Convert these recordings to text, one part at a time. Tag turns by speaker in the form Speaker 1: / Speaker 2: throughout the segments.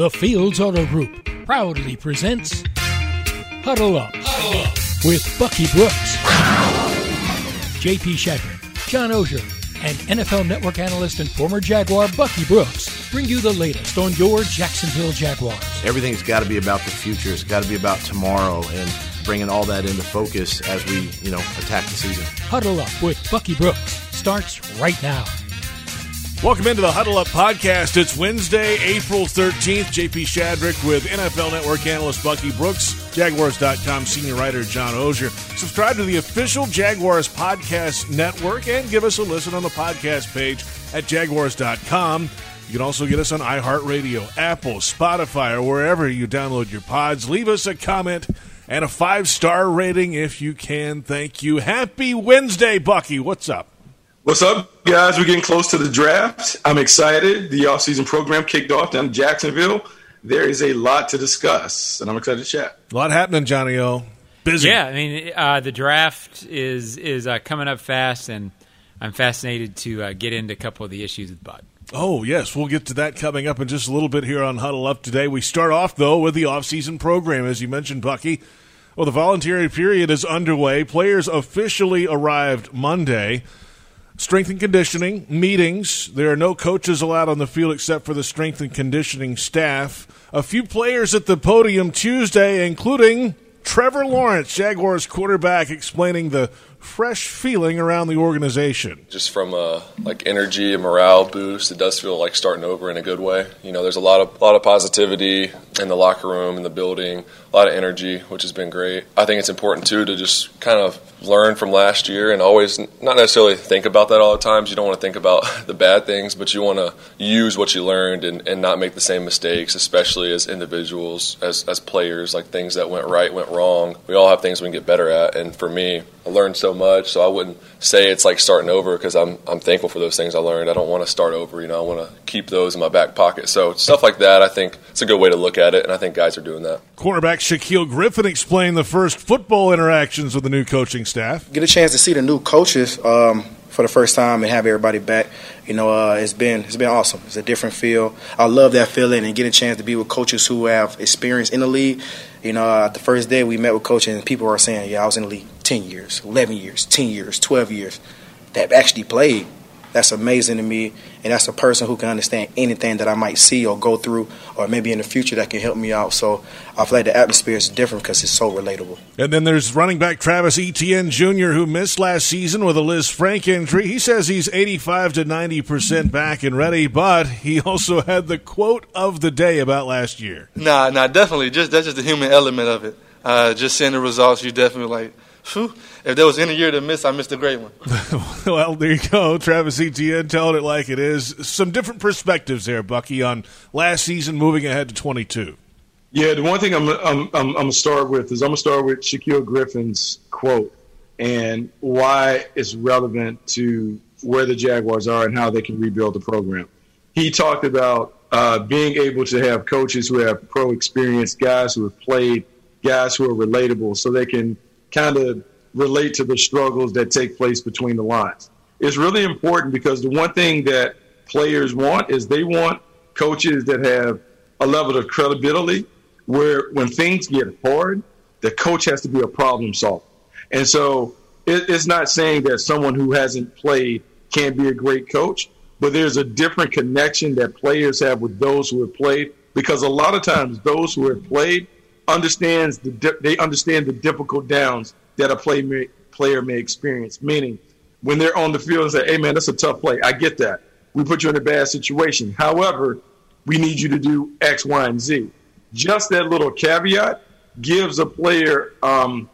Speaker 1: The Fields Auto Group proudly presents Huddle Up, Huddle Up. with Bucky Brooks, JP Shadrick, John Oehser, and NFL Network analyst and former Jaguar Bucky Brooks bring you the latest on your Jacksonville Jaguars.
Speaker 2: Everything's got to be about the future. It's got to be about tomorrow and bringing all that into focus as we, you know, attack the season.
Speaker 1: Huddle Up with Bucky Brooks starts right now.
Speaker 3: Welcome into the Huddle Up podcast. It's Wednesday, April 13th. JP Shadrick with NFL Network analyst Bucky Brooks, Jaguars.com senior writer John Oehser. Subscribe to the official Jaguars podcast network and give us a listen on the podcast page at Jaguars.com. You can also get us on iHeartRadio, Apple, Spotify, or wherever you download your pods. Leave us a comment and a five star rating if you can. Thank you. Happy Wednesday, Bucky. What's up?
Speaker 4: What's up, guys? We're getting close to the draft. I'm excited. The offseason program kicked off down in Jacksonville. There is a lot to discuss, and I'm excited to chat.
Speaker 3: A lot happening, Johnny O. Busy.
Speaker 5: Yeah, I mean, uh, the draft is is uh, coming up fast, and I'm fascinated to uh, get into a couple of the issues with Bud.
Speaker 3: Oh, yes. We'll get to that coming up in just a little bit here on Huddle Up today. We start off, though, with the offseason program, as you mentioned, Bucky. Well, the voluntary period is underway. Players officially arrived Monday. Strength and conditioning, meetings. There are no coaches allowed on the field except for the strength and conditioning staff. A few players at the podium Tuesday, including Trevor Lawrence, Jaguars quarterback, explaining the fresh feeling around the organization.
Speaker 6: Just from a like energy and morale boost, it does feel like starting over in a good way. You know, there's a lot of lot of positivity in the locker room, in the building, a lot of energy, which has been great. I think it's important too to just kind of learn from last year and always not necessarily think about that all the times. You don't want to think about the bad things, but you want to use what you learned and, and not make the same mistakes, especially as individuals, as, as players, like things that went right, went wrong. We all have things we can get better at. And for me, I learned so much, so I wouldn't say it's like starting over because I'm I'm thankful for those things I learned. I don't want to start over, you know. I want to keep those in my back pocket. So stuff like that, I think it's a good way to look at it, and I think guys are doing that.
Speaker 3: Cornerback Shaquill Griffin explained the first football interactions with the new coaching staff.
Speaker 7: Get a chance to see the new coaches um, for the first time and have everybody back. You know, uh, it's been it's been awesome. It's a different feel. I love that feeling and get a chance to be with coaches who have experience in the league. You know, uh, the first day we met with coaches, and people are saying, "Yeah, I was in the league 10 years, 11 years, 10 years, 12 years." That actually played. That's amazing to me, and that's a person who can understand anything that I might see or go through, or maybe in the future that can help me out. So I feel like the atmosphere is different because it's so relatable.
Speaker 3: And then there's running back Travis Etienne Jr., who missed last season with a Liz Lisfranc injury. He says he's 85 to 90 percent back and ready, but he also had the quote of the day about last year.
Speaker 8: Nah, nah, definitely. Just that's just the human element of it. Uh, just seeing the results, you definitely like. Whew, if there was any year to miss, I missed a great one.
Speaker 3: well, there you go. Travis Etienne telling it like it is. Some different perspectives there, Bucky, on last season moving ahead to 22.
Speaker 4: Yeah, the one thing I'm I'm I'm, I'm gonna start with is I'm gonna start with Shaquill Griffin's quote and why it's relevant to where the Jaguars are and how they can rebuild the program. He talked about uh, being able to have coaches who have pro experience, guys who have played, guys who are relatable, so they can kind of relate to the struggles that take place between the lines. It's really important because the one thing that players want is they want coaches that have a level of credibility where when things get hard, the coach has to be a problem solver. And so it, it's not saying that someone who hasn't played can't be a great coach, but there's a different connection that players have with those who have played because a lot of times those who have played understands the di- they understand the difficult downs that a play may, player may experience. Meaning, when they're on the field and say, "Hey, man, that's a tough play. I get that. We put you in a bad situation. However, we need you to do X, Y, and Z." Just that little caveat gives a player um,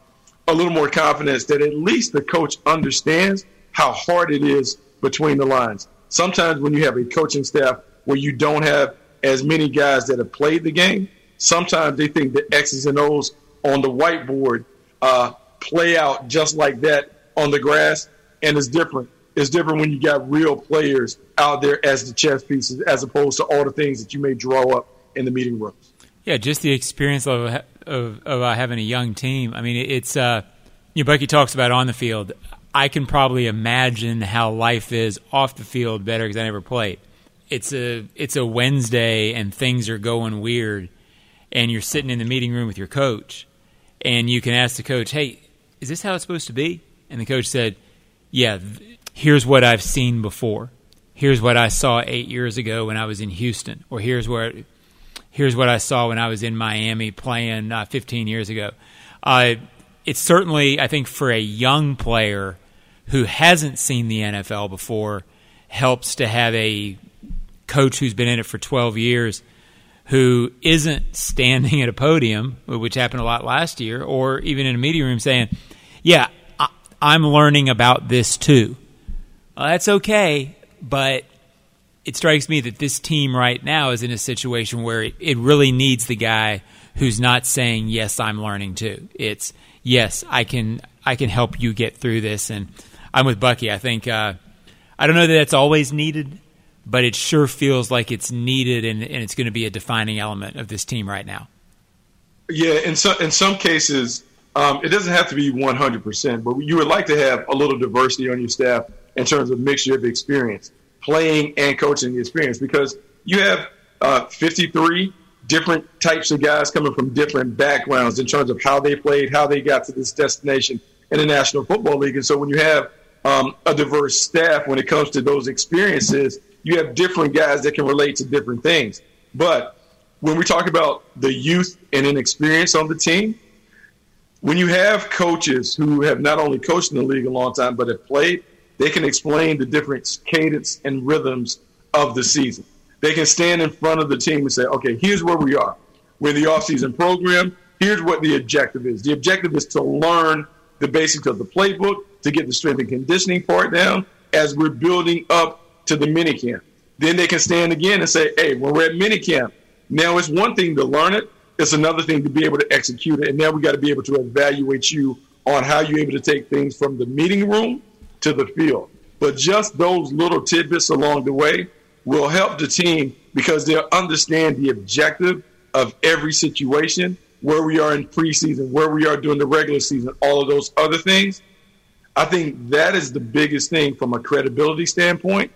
Speaker 4: a little more confidence that at least the coach understands how hard it is between the lines. Sometimes when you have a coaching staff where you don't have as many guys that have played the game, sometimes they think the X's and O's on the whiteboard uh, play out just like that on the grass, and it's different. It's different when you got real players out there as the chess pieces, as opposed to all the things that you may draw up in the meeting rooms.
Speaker 5: Yeah, just the experience of of, of uh, having a young team. I mean, it's uh, you know, Bucky talks about on the field. I can probably imagine how life is off the field better because I never played. it's a it's a Wednesday and things are going weird, and you're sitting in the meeting room with your coach, and you can ask the coach, "Hey, is this how it's supposed to be?" And the coach said, "Yeah, here's what I've seen before. Here's what I saw eight years ago when I was in Houston, or here's where." Here's what I saw when I was in Miami playing uh, 15 years ago. Uh, it's certainly, I think, for a young player who hasn't seen the NFL before, helps to have a coach who's been in it for 12 years who isn't standing at a podium, which happened a lot last year, or even in a media room saying, Yeah, I, I'm learning about this too. Well, that's okay, but it strikes me that this team right now is in a situation where it, it really needs the guy who's not saying, Yes, I'm learning too. It's, Yes, I can. I can help you get through this, and I'm with Bucky. I think uh, I don't know that that's always needed, but it sure feels like it's needed, and, and it's going to be a defining element of this team right now.
Speaker 4: Yeah, in some in some cases, um, it doesn't have to be 100, percent but you would like to have a little diversity on your staff in terms of mixture of experience, playing and coaching experience, because you have uh, 53 different types of guys coming from different backgrounds in terms of how they played, how they got to this destination in the National Football League, and so when you have um, a diverse staff when it comes to those experiences, you have different guys that can relate to different things. But when we talk about the youth and inexperience on the team, when you have coaches who have not only coached in the league a long time but have played, they can explain the different cadence and rhythms of the season. They can stand in front of the team and say, okay, here's where we are. We're in the offseason program. Here's what the objective is. The objective is to learn the basics of the playbook, to get the strength and conditioning part down as we're building up to the minicamp. Then they can stand again and say, hey, when we're at minicamp, now it's one thing to learn it, it's another thing to be able to execute it. And now we got to be able to evaluate you on how you're able to take things from the meeting room to the field. But just those little tidbits along the way will help the team because they'll understand the objective of every situation, where we are in preseason, where we are during the regular season, all of those other things. I think that is the biggest thing from a credibility standpoint.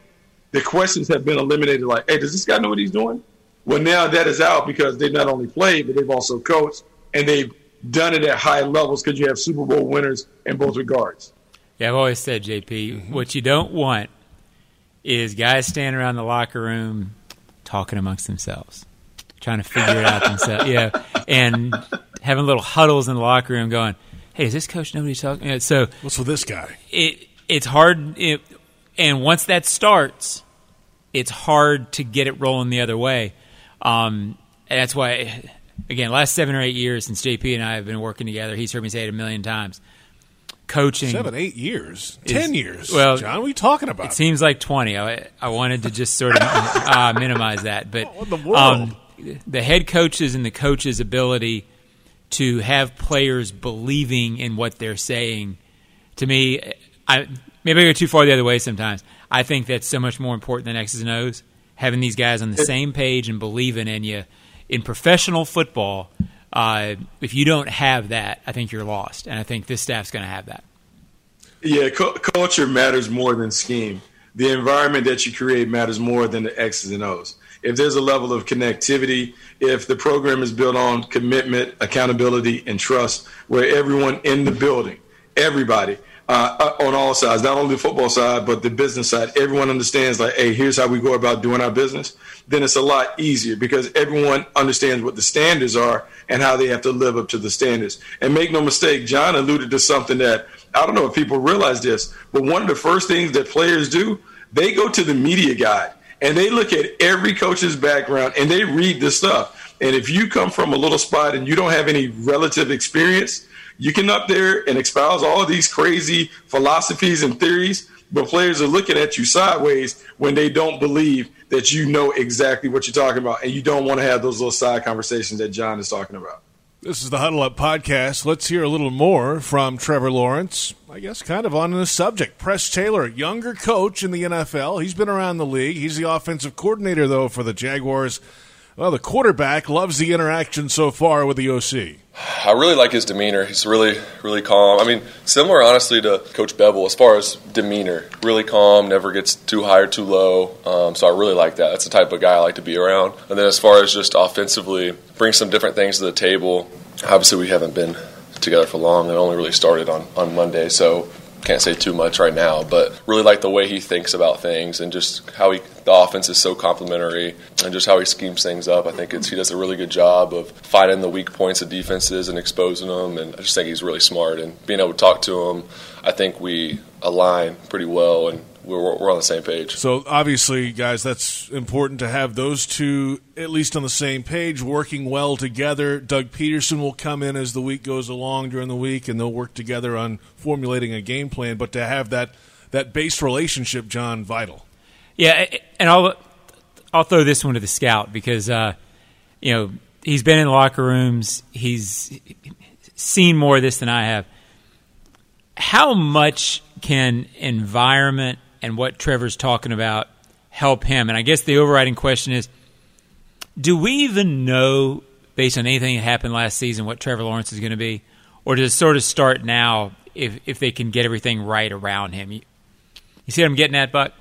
Speaker 4: The questions have been eliminated like, hey, does this guy know what he's doing? Well, now that is out because they've not only played, but they've also coached and they've done it at high levels because you have Super Bowl winners in both regards.
Speaker 5: Yeah, I've always said, JP, mm-hmm. what you don't want is guys standing around the locker room talking amongst themselves, trying to figure it out themselves. Yeah, and having little huddles in the locker room, going, "Hey, is this coach know what he's talking?" About? So
Speaker 3: what's with this guy?
Speaker 5: It it's hard, it, and once that starts, it's hard to get it rolling the other way. Um, that's why, again, last seven or eight years since JP and I have been working together, he's heard me say it a million times coaching.
Speaker 3: Seven, eight years, is, ten years.
Speaker 5: Well,
Speaker 3: John, what are you talking about?
Speaker 5: It seems like twenty. I, I wanted to just sort of uh, minimize that, but
Speaker 3: oh, the, um,
Speaker 5: the head coaches and the coaches' ability to have players believing in what they're saying, to me, I maybe I go too far the other way sometimes. I think that's so much more important than X's and O's. Having these guys on the same page and believing in you in professional football uh, if you don't have that, I think you're lost, and I think this staff's going to have that.
Speaker 4: Yeah, cu- culture matters more than scheme. The environment that you create matters more than the X's and O's. If there's a level of connectivity, if the program is built on commitment, accountability, and trust, where everyone in the building, everybody, uh, on all sides, not only the football side, but the business side. Everyone understands, like, hey, here's how we go about doing our business. Then it's a lot easier because everyone understands what the standards are and how they have to live up to the standards. And make no mistake, John alluded to something that I don't know if people realize this, but one of the first things that players do, they go to the media guide and they look at every coach's background and they read this stuff. And if you come from a little spot and you don't have any relative experience, you can up there and espouse all these crazy philosophies and theories, but players are looking at you sideways when they don't believe that you know exactly what you're talking about, and you don't want to have those little side conversations that John is talking about.
Speaker 3: This is the Huddle Up podcast. Let's hear a little more from Trevor Lawrence. I guess kind of on the subject. Press Taylor, younger coach in the NFL. He's been around the league. He's the offensive coordinator, though, for the Jaguars well, the quarterback loves the interaction so far with the OC.
Speaker 6: I really like his demeanor. He's really, really calm. I mean, similar, honestly, to Coach Bevell as far as demeanor. Really calm, never gets too high or too low. Um, so I really like that. That's the type of guy I like to be around. And then as far as just offensively, bring some different things to the table. Obviously, we haven't been together for long. It only really started on, on Monday. So can't say too much right now, but really like the way he thinks about things and just how he the offense is so complementary and just how he schemes things up. I think he does a really good job of finding the weak points of defenses and exposing them. And I just think he's really smart and being able to talk to him. I think we align pretty well and we're, we're on the same page.
Speaker 3: So obviously, guys, that's important to have those two at least on the same page, working well together. Doug Pederson will come in as the week goes along during the week, and they'll work together on formulating a game plan. But to have that that base relationship, John, vital.
Speaker 5: Yeah, and I'll I'll throw this one to the scout because uh, you know he's been in the locker rooms, he's seen more of this than I have. How much can environment and what Trevor's talking about help him? And I guess the overriding question is do we even know, based on anything that happened last season, what Trevor Lawrence is going to be? Or does it sort of start now if, if they can get everything right around him? You, you see what I'm getting at, Buck?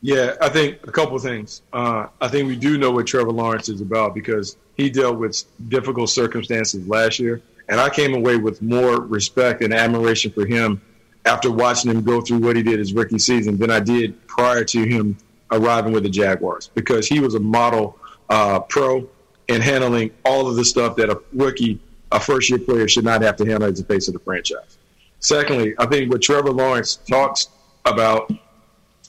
Speaker 4: Yeah, I think a couple things. Uh, I think we do know what Trevor Lawrence is about because he dealt with difficult circumstances last year. And I came away with more respect and admiration for him after watching him go through what he did his rookie season than I did prior to him arriving with the Jaguars because he was a model uh, pro and handling all of the stuff that a rookie, a first year player should not have to handle as the face of the franchise. Secondly, I think what Trevor Lawrence talks about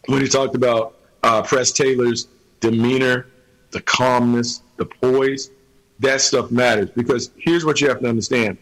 Speaker 4: when he talked about uh, Press Taylor's demeanor, the calmness, the poise, that stuff matters because here's what you have to understand.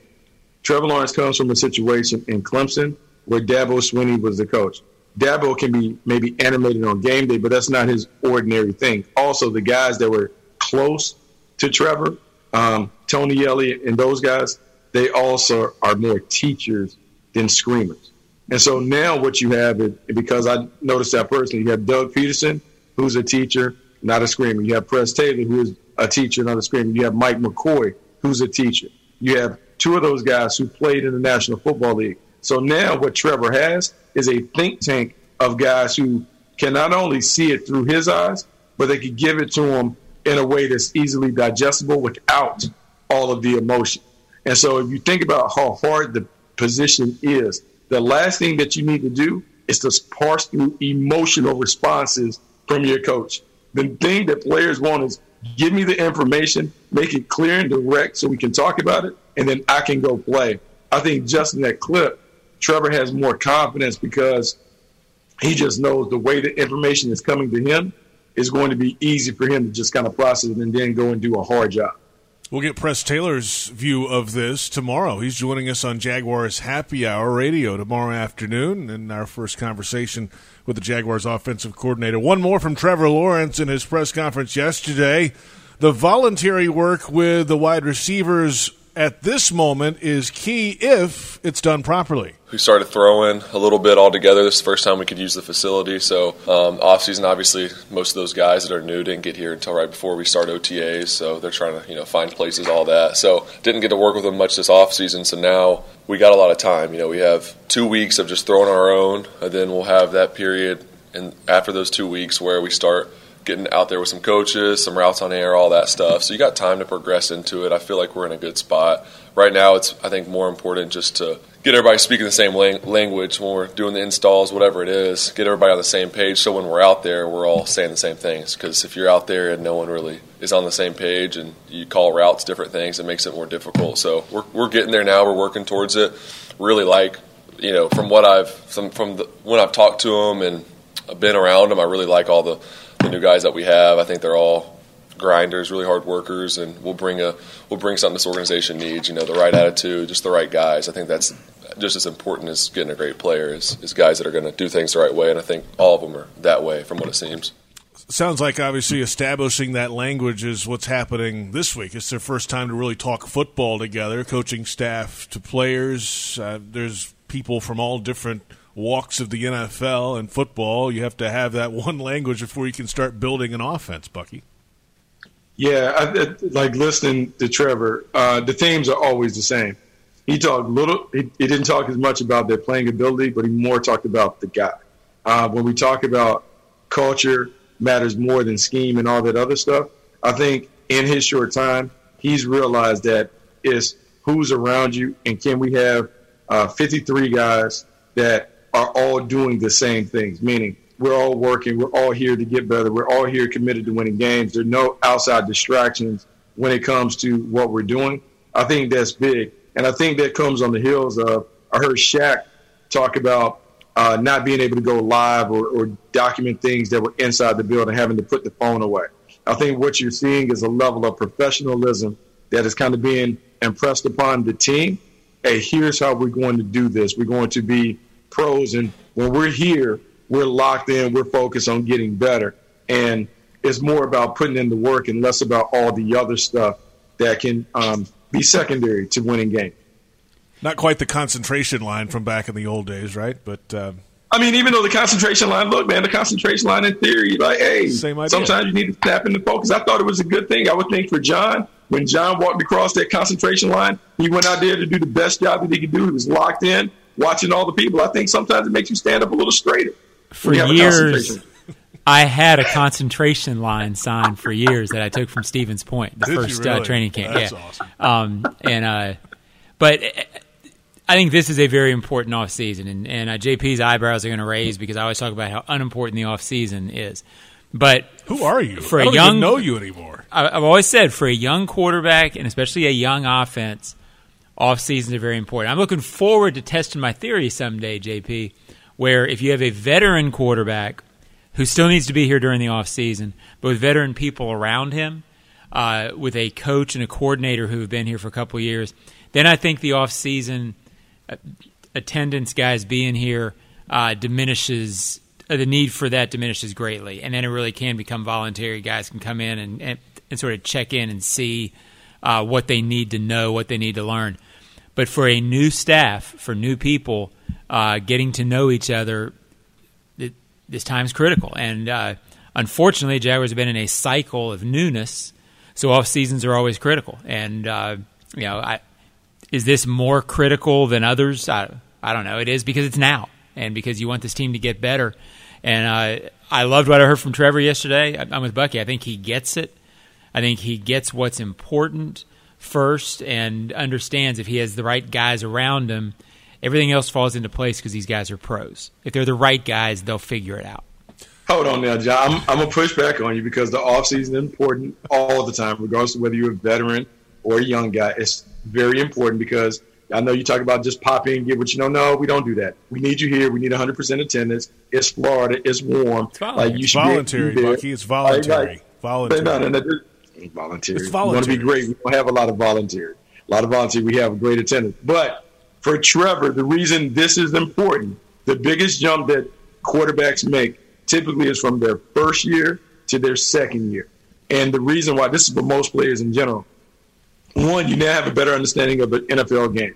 Speaker 4: Trevor Lawrence comes from a situation in Clemson where Dabo Swinney was the coach. Dabo can be maybe animated on game day, but that's not his ordinary thing. Also, the guys that were close to Trevor, um, Tony Elliott, and those guys, they also are more teachers than screamers. And so now what you have is because I noticed that personally, you have Doug Pederson, who's a teacher, not a screamer. You have Press Taylor, who is a teacher, not a screamer. You have Mike McCoy, who's a teacher. You have two of those guys who played in the National Football League. So now what Trevor has is a think tank of guys who can not only see it through his eyes, but they can give it to him in a way that's easily digestible without all of the emotion. And so if you think about how hard the position is, the last thing that you need to do is to parse through emotional responses from your coach. The thing that players want is give me the information, make it clear and direct so we can talk about it, and then I can go play. I think just in that clip, Trevor has more confidence because he just knows the way the information is coming to him is going to be easy for him to just kind of process it and then go and do a hard job.
Speaker 3: We'll get Press Taylor's view of this tomorrow. He's joining us on Jaguars Happy Hour Radio tomorrow afternoon in our first conversation with the Jaguars offensive coordinator. One more from Trevor Lawrence in his press conference yesterday. The voluntary work with the wide receivers at this moment is key if it's done properly.
Speaker 6: We started throwing a little bit all together. This is the first time we could use the facility. So, um, off season, obviously, most of those guys that are new didn't get here until right before we start OTAs. So they're trying to you know find places, all that. So didn't get to work with them much this off season. So now we got a lot of time. You know, we have two weeks of just throwing our own, and then we'll have that period, and after those two weeks where we start getting out there with some coaches, some routes on air, all that stuff. So you got time to progress into it. I feel like we're in a good spot. Right now, it's I think more important just to get everybody speaking the same lang- language when we're doing the installs, whatever it is. Get everybody on the same page, so when we're out there, we're all saying the same things. Because if you're out there and no one really is on the same page, and you call routes different things, it makes it more difficult. So we're we're getting there now. We're working towards it. Really like you know from what I've from, from the, when I've talked to them and I've been around them, I really like all the the new guys that we have. I think they're all grinders, really hard workers, and we'll bring a we'll bring something this organization needs. You know, the right attitude, just the right guys. I think that's just as important as getting a great player is, is guys that are going to do things the right way, and I think all of them are that way from what it seems.
Speaker 3: Sounds like obviously establishing that language is what's happening this week. It's their first time to really talk football together, coaching staff to players. Uh, there's people from all different walks of the NFL and football. You have to have that one language before you can start building an offense, Bucky.
Speaker 4: Yeah, I, I, like listening to Trevor, uh, the themes are always the same. He talked little. He, he, didn't talk as much about their playing ability, but he more talked about the guy. Uh, when we talk about culture matters more than scheme and all that other stuff, I think in his short time, he's realized that it's who's around you and can we have uh, 53 guys that are all doing the same things, meaning we're all working, we're all here to get better, we're all here committed to winning games. There are no outside distractions when it comes to what we're doing. I think that's big. And I think that comes on the heels of I heard Shaq talk about uh, not being able to go live or, or document things that were inside the building, having to put the phone away. I think what you're seeing is a level of professionalism that is kind of being impressed upon the team. Hey, here's how we're going to do this. We're going to be pros, and when we're here, we're locked in. We're focused on getting better, and it's more about putting in the work and less about all the other stuff that can um, be secondary to winning games.
Speaker 3: Not quite the concentration line from back in the old days, right? But um,
Speaker 4: I mean, even though the concentration line, look, man, the concentration line in theory, like, hey, sometimes you need to snap into focus. I thought it was a good thing. I would think for John, when John walked across that concentration line, he went out there to do the best job that he could do. He was locked in, watching all the people. I think sometimes it makes you stand up a little straighter.
Speaker 5: For years, I had a concentration line sign for years that I took from Stevens Point, the
Speaker 3: Did
Speaker 5: first
Speaker 3: really?
Speaker 5: uh, training camp.
Speaker 3: That's
Speaker 5: yeah.
Speaker 3: awesome.
Speaker 5: Um, and uh, but I think this is a very important off season, and, and uh, JP's eyebrows are going to raise because I always talk about how unimportant the off season is. But
Speaker 3: who are you?
Speaker 5: For
Speaker 3: I
Speaker 5: a
Speaker 3: don't
Speaker 5: young,
Speaker 3: even know you anymore.
Speaker 5: I, I've always said for a young quarterback and especially a young offense, off seasons are very important. I'm looking forward to testing my theory someday, JP, where if you have a veteran quarterback who still needs to be here during the off season, but with veteran people around him, uh, with a coach and a coordinator who have been here for a couple years, then I think the off season uh, attendance guys being here uh, diminishes uh, the need for that diminishes greatly, and then it really can become voluntary. Guys can come in and, and, and sort of check in and see uh, what they need to know, what they need to learn. But for a new staff, for new people, uh, getting to know each other, it, this time's critical. And uh, unfortunately, Jaguars have been in a cycle of newness, so off seasons are always critical. And uh, you know, I, is this more critical than others? I, I don't know. It is because it's now, and because you want this team to get better. And uh, I loved what I heard from Trevor yesterday. I'm with Bucky. I think he gets it. I think he gets what's important first and understands if he has the right guys around him, everything else falls into place because these guys are pros. If they're the right guys, they'll figure it out.
Speaker 4: Hold on now, John. I'm, I'm going to push back on you because the offseason is important all the time, regardless of whether you're a veteran or a young guy. It's very important because I know you talk about just pop in, get what you know. No, we don't do that. We need you here. We need 100% attendance. It's Florida. It's warm.
Speaker 5: It's
Speaker 4: like you
Speaker 3: It's
Speaker 4: should be able to
Speaker 3: voluntary,
Speaker 4: be.
Speaker 3: Bucky. It's voluntary.
Speaker 4: Like,
Speaker 3: Voluntary.
Speaker 4: No, no, no, no. It's voluntary.
Speaker 3: It's
Speaker 4: We want to be great. We don't have a lot of volunteer. A lot of volunteer. We have a great attendance. But for Trevor, the reason this is important, the biggest jump that quarterbacks make typically is from their first year to their second year. And the reason why this is for most players in general. One, you now have a better understanding of the NFL game.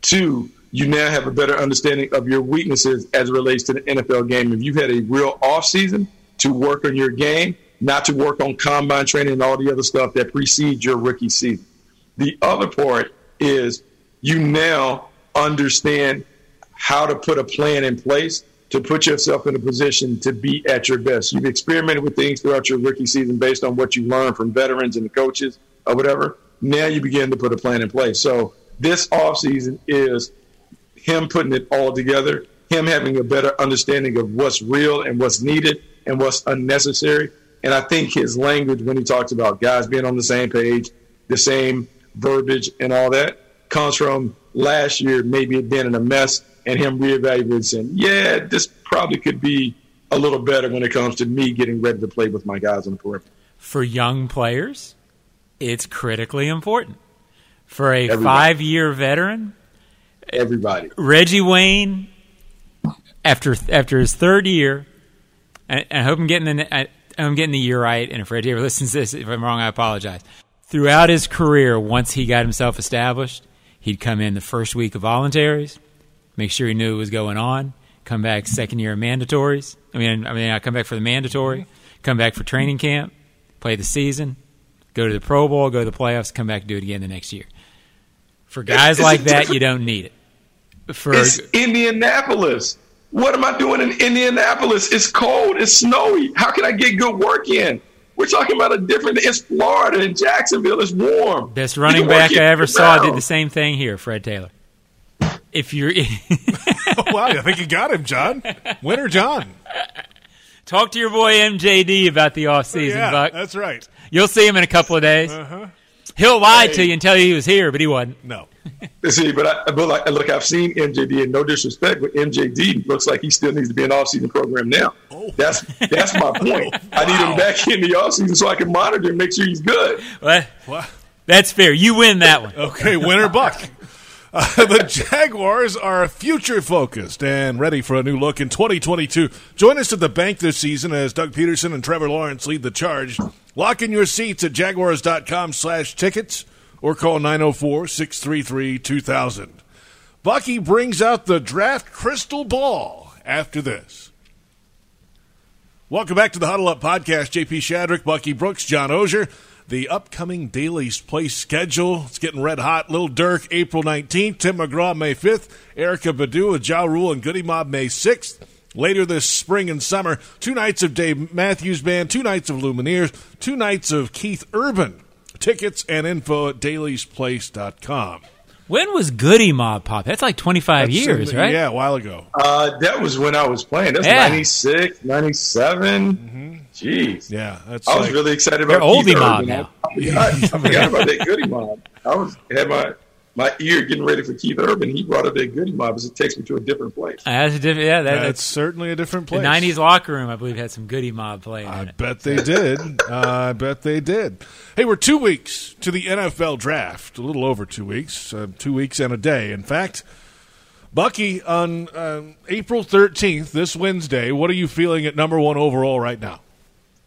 Speaker 4: Two, you now have a better understanding of your weaknesses as it relates to the NFL game. If you've had a real off season to work on your game, not to work on combine training and all the other stuff that precedes your rookie season. The other part is you now understand how to put a plan in place to put yourself in a position to be at your best. You've experimented with things throughout your rookie season based on what you learned from veterans and the coaches or whatever. Now you begin to put a plan in place. So this offseason is him putting it all together, him having a better understanding of what's real and what's needed and what's unnecessary. And I think his language when he talks about guys being on the same page, the same verbiage and all that comes from last year, maybe it been in a mess and him reevaluating saying, yeah, this probably could be a little better when it comes to me getting ready to play with my guys on the perimeter.
Speaker 5: For young players, it's critically important. For a
Speaker 4: Everybody.
Speaker 5: five year veteran,
Speaker 4: Everybody.
Speaker 5: Reggie Wayne, after after his third year, and, and I hope I'm getting the I, I'm getting the year right. And if Reggie ever listens to this, if I'm wrong, I apologize. Throughout his career, once he got himself established, he'd come in the first week of voluntaries, make sure he knew what was going on, come back second year of mandatories. I mean, I mean, I come back for the mandatory, come back for training camp, play the season, go to the Pro Bowl, go to the playoffs, come back and do it again the next year. For guys like that, you don't need it. For
Speaker 4: It's Indianapolis. What am I doing in Indianapolis? It's cold. It's snowy. How can I get good work in? We're talking about a different. It's Florida and Jacksonville. It's warm.
Speaker 5: best running back I ever saw did the same thing here, Fred Taylor. If you're
Speaker 3: wow, I think you got him, John. Winner John.
Speaker 5: talk to your boy MJD about the offseason,
Speaker 3: yeah,
Speaker 5: Buck.
Speaker 3: that's right.
Speaker 5: You'll see him in a couple of days.
Speaker 3: Uh-huh.
Speaker 5: He'll lie to you and tell you he was here, but he wasn't.
Speaker 3: No.
Speaker 4: See, but I, but like, look, I've seen MJD, and no disrespect, but MJD looks like he still needs to be an off-season program now.
Speaker 3: Oh.
Speaker 4: That's that's my point. I need him back in the off-season so I can monitor and make sure he's good.
Speaker 5: Well,
Speaker 3: What?
Speaker 5: that's fair. You win that one.
Speaker 3: Okay, winner Buck. Uh, the Jaguars are future focused and ready for a new look in 2022. Join us at the bank this season as Doug Pederson and Trevor Lawrence lead the charge. Lock in your seats at jaguars.com slash tickets or call 904-633-2000. Bucky brings out the draft crystal ball after this. Welcome back to the Huddle Up Podcast. JP Shadrick, Bucky Brooks, John Oehser. The upcoming Daily's Place schedule. It's getting red hot. Lil Durk, April 19th. Tim McGraw, May 5th. Erykah Badu with Ja Rule and Goodie Mob, May 6th. Later this spring and summer, two nights of Dave Matthews Band, two nights of Lumineers, two nights of Keith Urban. Tickets and info at dailysplace.com.
Speaker 5: When was Goodie Mob pop? That's like 25 years,
Speaker 3: That's,
Speaker 5: right?
Speaker 3: Yeah, a while ago.
Speaker 4: Uh, that was when I was playing. That's
Speaker 5: Yeah.
Speaker 4: 96, 97. Jeez.
Speaker 3: Yeah, that's
Speaker 4: I was really excited
Speaker 5: They're
Speaker 4: about
Speaker 5: oldie
Speaker 4: Keith
Speaker 5: mob now.
Speaker 4: I forgot, I forgot about that Goodie Mob. I was had my my ear getting ready for Keith Urban. He brought up that Goodie Mob as it takes me to a different place.
Speaker 5: That's a different, yeah, that,
Speaker 3: that's
Speaker 5: that's
Speaker 3: certainly a different place.
Speaker 5: the
Speaker 3: place.
Speaker 5: 90s locker room, I believe, had some Goodie Mob playing
Speaker 3: I
Speaker 5: in it.
Speaker 3: bet they did. Uh, I bet they did. Hey, we're two weeks to the NFL draft. A little over two weeks. Uh, two weeks and a day. In fact, Bucky, on uh, April 13th, this Wednesday, what are you feeling at number one overall right now?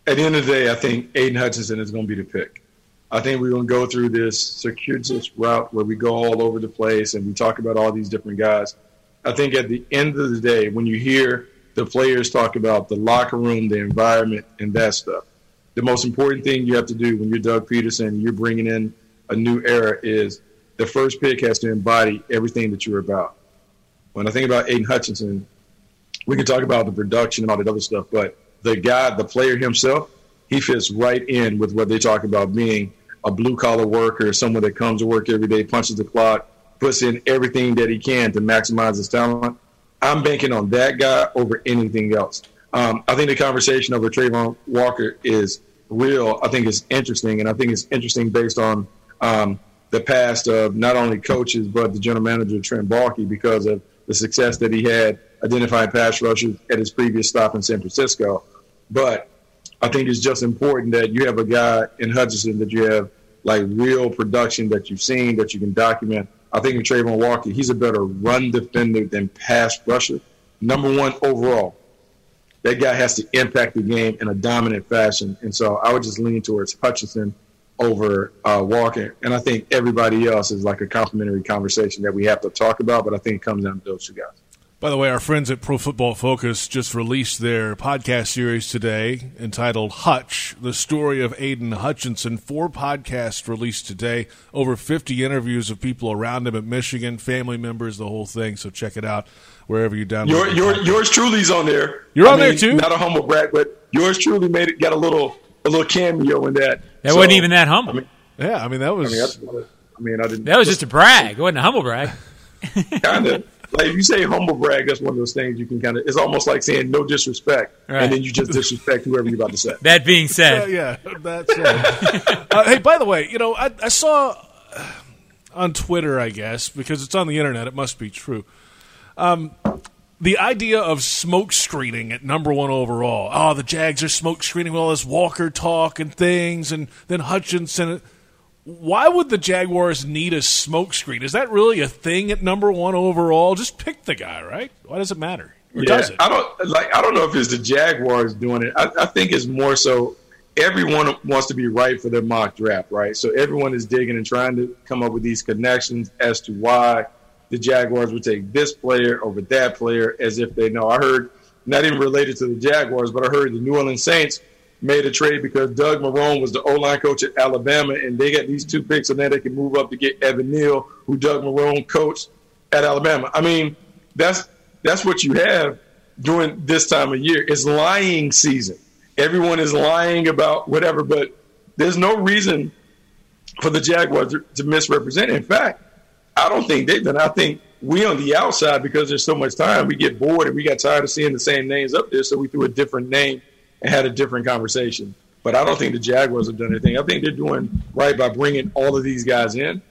Speaker 4: At the end of the day, I think Aidan Hutchinson is going to be the pick. I think we're going to go through this circuitous route where we go all over the place and we talk about all these different guys. I think at the end of the day, when you hear the players talk about the locker room, the environment, and that stuff, the most important thing you have to do when you're Doug Pederson you're bringing in a new era is the first pick has to embody everything that you're about. When I think about Aidan Hutchinson, we can talk about the production and all that other stuff, but the guy, the player himself, he fits right in with what they talk about being a blue collar worker, someone that comes to work every day, punches the clock, puts in everything that he can to maximize his talent. I'm banking on that guy over anything else. Um, I think the conversation over Travon Walker is real. I think it's interesting, and I think it's interesting based on um, the past of not only coaches but the general manager Trent Baalke because of the success that he had identifying pass rushers at his previous stop in San Francisco. But I think it's just important that you have a guy in Hutchinson that you have like real production that you've seen that you can document. I think in Travon Walker, he's a better run defender than pass rusher. Number one overall. That guy has to impact the game in a dominant fashion. And so I would just lean towards Hutchinson over uh, Walker. And I think everybody else is like a complimentary conversation that we have to talk about, but I think it comes down to those two guys.
Speaker 3: By the way, our friends at Pro Football Focus just released their podcast series today entitled Hutch, the story of Aidan Hutchinson. Four podcasts released today, over 50 interviews of people around him at Michigan, family members, the whole thing. So check it out wherever you download
Speaker 4: Your, your, yours truly's on there.
Speaker 3: You're
Speaker 4: I
Speaker 3: on there too?
Speaker 4: Not a humble brag, but yours truly made it got a little a little cameo in that.
Speaker 5: That
Speaker 4: So,
Speaker 5: wasn't even that humble.
Speaker 4: I mean,
Speaker 3: Yeah, I mean, that
Speaker 4: I
Speaker 3: was.
Speaker 4: mean, that's, I mean, I didn't.
Speaker 5: that was just a brag. It wasn't a humble brag.
Speaker 4: kind of like if you say humble brag. That's one of those things you can kind of. It's almost like saying no disrespect,
Speaker 5: Right.
Speaker 4: and then you just disrespect whoever you're about to say.
Speaker 5: That being
Speaker 3: Yeah,
Speaker 5: said,
Speaker 3: yeah, that's right. uh, hey, by the way, you know, I, I saw uh, on Twitter, I guess, because it's on the internet, it must be true. Um, the idea of smoke screening at number one overall. Oh, the Jags are smoke screening with all this Walker talk and things, and then Hutchinson. Why would the Jaguars need a smokescreen? Is that really a thing at number one overall? Just pick the guy, right? Why does it matter? Or does it?
Speaker 4: I don't like. I don't know if it's the Jaguars doing it. I, I think it's more so everyone wants to be right for their mock draft, right? So everyone is digging and trying to come up with these connections as to why the Jaguars would take this player over that player, as if they know. I heard not even related to the Jaguars, but I heard the New Orleans Saints made a trade because Doug Marrone was the O line coach at Alabama, and they got these two picks, and then they can move up to get Evan Neal, who Doug Marrone coached at Alabama. I mean, that's that's what you have during this time of year. It's lying season. Everyone is lying about whatever, but there's no reason for the Jaguars to, to misrepresent. In fact, I don't think they've done. I think we on the outside because there's so much time, we get bored and we got tired of seeing the same names up there, so we threw a different name and had a different conversation. But I don't think the Jaguars have done anything. I think they're doing right by bringing all of these guys in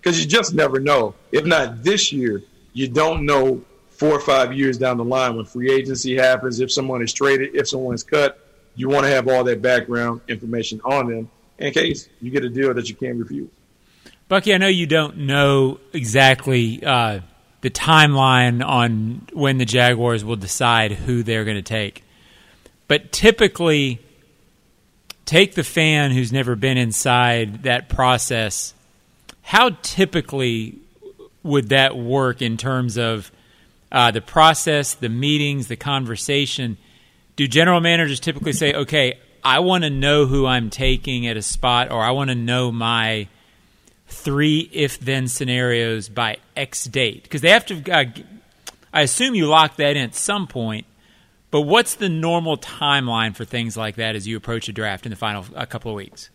Speaker 4: because you just never know. If not this year, you don't know four or five years down the line when free agency happens, if someone is traded, if someone is cut, you want to have all that background information on them in case you get a deal that you can't refuse.
Speaker 5: Bucky, I know you don't know exactly uh, the timeline on when the Jaguars will decide who they're going to take. But typically, take the fan who's never been inside that process. How typically would that work in terms of uh, the process, the meetings, the conversation? Do general managers typically say, okay, I want to know who I'm taking at a spot, or I want to know my three if then scenarios by X date? Because they have to, uh, I assume you lock that in at some point but what's the normal timeline for things like that as you approach a draft in the final a couple of weeks?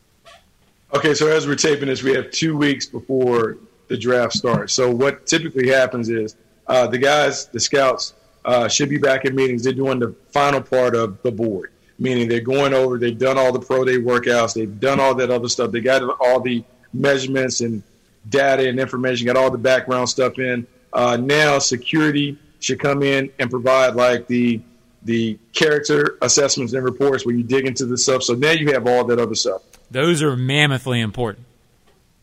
Speaker 4: Okay, so as we're taping this, we have two weeks before the draft starts. So what typically happens is uh, the guys, the scouts, uh, should be back in meetings. They're doing the final part of the board, meaning they're going over. They've done all the pro day workouts. They've done all that other stuff. They got all the measurements and data and information. Got all the background stuff in. Uh, now security should come in and provide like the the character assessments and reports where you dig into the stuff. So now you have all that other stuff.
Speaker 5: Those are mammothly important.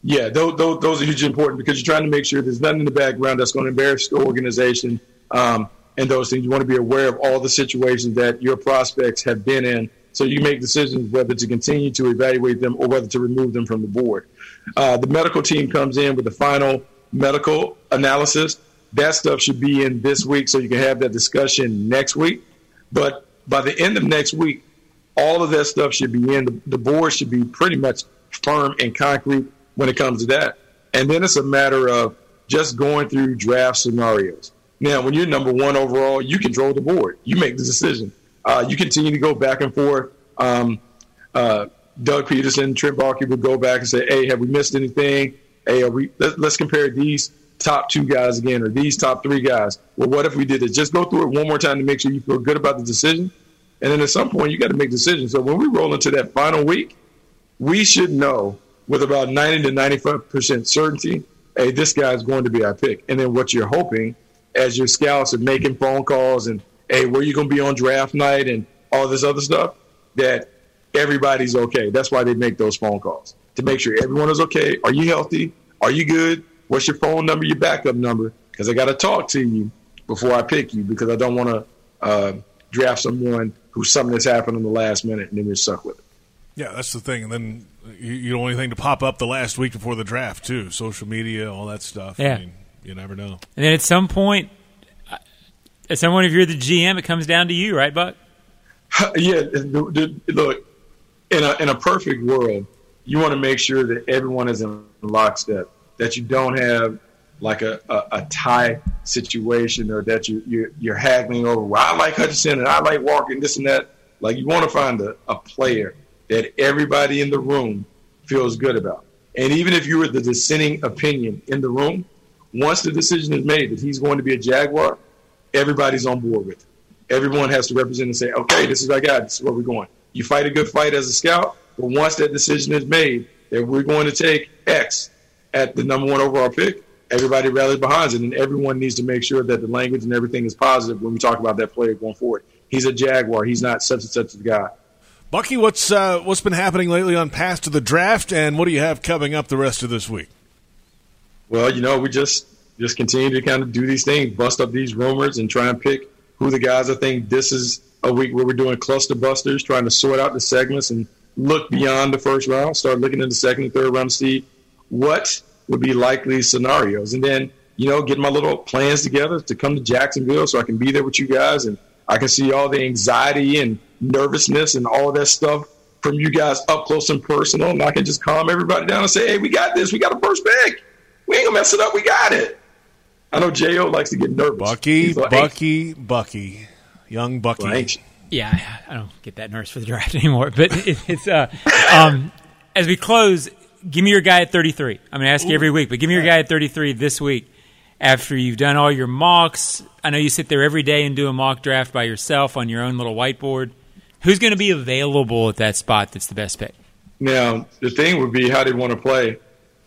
Speaker 4: Yeah, those, those, those are hugely important because you're trying to make sure there's nothing in the background that's going to embarrass the organization um, and those things. You want to be aware of all the situations that your prospects have been in so you make decisions whether to continue to evaluate them or whether to remove them from the board. Uh, the medical team comes in with the final medical analysis. That stuff should be in this week so you can have that discussion next week. But by the end of next week, all of that stuff should be in. The, the board should be pretty much firm and concrete when it comes to that. And then it's a matter of just going through draft scenarios. Now, when you're number one overall, you control the board. You make the decision. Uh, you continue to go back and forth. Um, uh, Doug Pederson, Trent Baalke would go back and say, "Hey, have we missed anything? Hey, we, let, us compare these top two guys again or these top three guys. Well, what if we did it? Just go through it one more time to make sure you feel good about the decision. And then at some point, you got to make decisions. So when we roll into that final week, we should know with about 90 to 95% certainty, hey, this guy's going to be our pick. And then what you're hoping as your scouts are making phone calls and, hey, where you going to be on draft night and all this other stuff, that everybody's okay. That's why they make those phone calls to make sure everyone is okay. Are you healthy? Are you good? What's your phone number, your backup number? Because I got to talk to you before I pick you because I don't want to uh, draft someone who's something that's happened in the last minute and then you're stuck with it.
Speaker 3: Yeah, that's the thing. And then you, you don't want anything to pop up the last week before the draft, too. Social media, all that stuff.
Speaker 5: Yeah.
Speaker 3: I mean, you never know.
Speaker 5: And then at some point, uh, at some point, if you're the GM, it comes down to you, right, Buck?
Speaker 4: yeah. Look, in a, in a perfect world, you want to make sure that everyone is in lockstep that you don't have like a, a, a tie situation or that you, you're, you're haggling over, well, I like Hutchinson and I like Walker and this and that. Like you want to find a, a player that everybody in the room feels good about. And even if you were the dissenting opinion in the room, once the decision is made that he's going to be a Jaguar, everybody's on board with it. Everyone has to represent and say, okay, this is our guy. This is where we're going. You fight a good fight as a scout, but once that decision is made that we're going to take X, at the number one overall pick, everybody rallied behind it, and everyone needs to make sure that the language and everything is positive when we talk about that player going forward. He's a Jaguar. He's not such and such a guy.
Speaker 3: Bucky, what's uh, what's been happening lately on Path to the Draft, and what do you have coming up the rest of this week?
Speaker 4: Well, you know, we just just continue to kind of do these things, bust up these rumors, and try and pick who the guys. I think this is a week where we're doing cluster busters, trying to sort out the segments and look beyond the first round, start looking in the second and third round to see what would be likely scenarios. And then, you know, get my little plans together to come to Jacksonville so I can be there with you guys and I can see all the anxiety and nervousness and all of that stuff from you guys up close and personal, and I can just calm everybody down and say, "Hey, we got this. We got a first pick. We ain't gonna mess it up. We got it." I know Jo likes to get nervous.
Speaker 3: Bucky, like, Bucky, Bucky, young Bucky. Well,
Speaker 5: yeah, I don't get that nervous for the draft anymore. But it, it's uh, um, as we close, give me your guy at 33. I'm going to ask you every week, but give me your guy at 33 this week after you've done all your mocks. I know you sit there every day and do a mock draft by yourself on your own little whiteboard. Who's going to be available at that spot that's the best pick?
Speaker 4: Now, the thing would be how they want to play.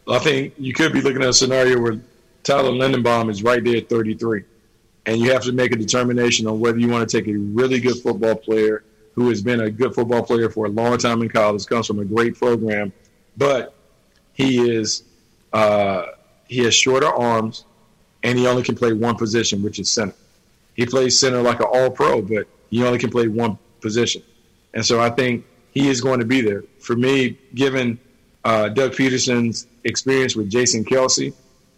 Speaker 4: I think you could be looking at a scenario where Tyler Linderbaum is right there at 33. And you have to make a determination on whether you want to take a really good football player who has been a good football player for a long time in college, comes from a great program, but he is uh, he has shorter arms, and he only can play one position, which is center. He plays center like an All Pro, but he only can play one position, and so I think he is going to be there. For me, given uh, Doug Pederson's experience with Jason Kelce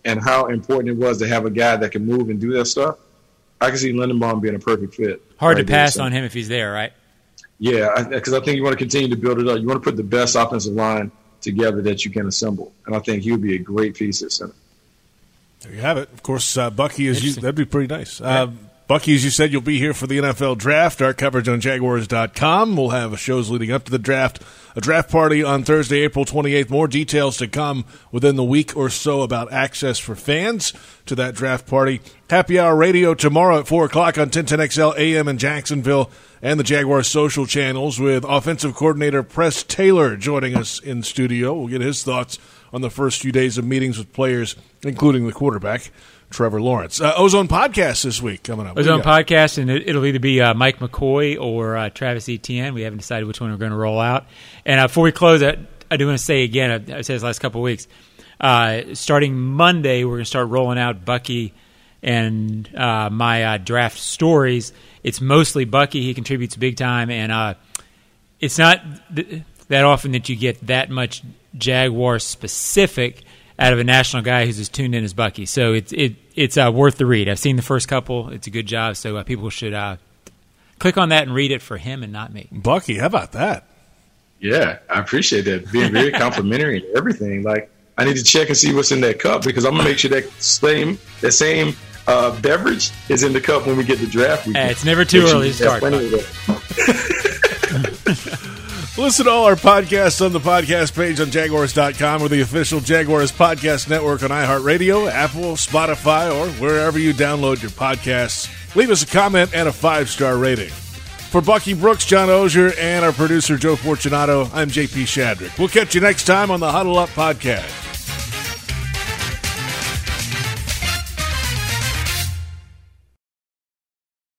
Speaker 4: and how important it was to have a guy that can move and do that stuff, I can see Linderbaum being a perfect fit.
Speaker 5: Hard right to pass on him if he's there, right?
Speaker 4: Yeah, because I, I, think you want to continue to build it up. You want to put the best offensive line together that you can assemble, and I think he would be a great piece at center.
Speaker 3: There you have it. Of course, uh, Bucky is you, that'd be pretty nice. Uh, Bucky, as you said, you'll be here for the NFL draft. Our coverage on Jaguars.com. We'll have shows leading up to the draft. A draft party on Thursday, April 28th. More details to come within the week or so about access for fans to that draft party. Happy Hour Radio tomorrow at 4 o'clock on 1010XL AM in Jacksonville and the Jaguars social channels with offensive coordinator Press Taylor joining us in studio. We'll get his thoughts on the first few days of meetings with players, including the quarterback. Trevor Lawrence. Uh, Ozone podcast this week coming up.
Speaker 5: Ozone podcast, and it, will either be uh, Mike McCoy or uh, Travis Etienne. We haven't decided which one we're going to roll out. And uh, before we close, I, I do want to say again, I, I said this last couple of weeks. Uh, starting Monday, we're going to start rolling out Bucky and uh, my draft stories. It's mostly Bucky; he contributes big time, and it's not th- that often that you get that much Jaguar specific out of a national guy who's as tuned in as Bucky. So it's it it's uh, worth the read. I've seen the first couple; it's a good job. So uh, people should uh, click on that and read it for him and not me.
Speaker 3: Bucky, how about that?
Speaker 4: Yeah, I appreciate that. Being very complimentary and everything. Like I need to check and see what's in that cup because I'm gonna make sure that same that same uh, beverage is in the cup when we get the draft.
Speaker 5: Hey, it's never too early to start.
Speaker 3: Listen to all our podcasts on the podcast page on Jaguars.com or the official Jaguars Podcast Network on iHeartRadio, Apple, Spotify, or wherever you download your podcasts. Leave us a comment and a five star rating. For Bucky Brooks, John Oehser, and our producer Joe Fortunato, I'm JP Shadrick. We'll catch you next time on the Huddle Up Podcast.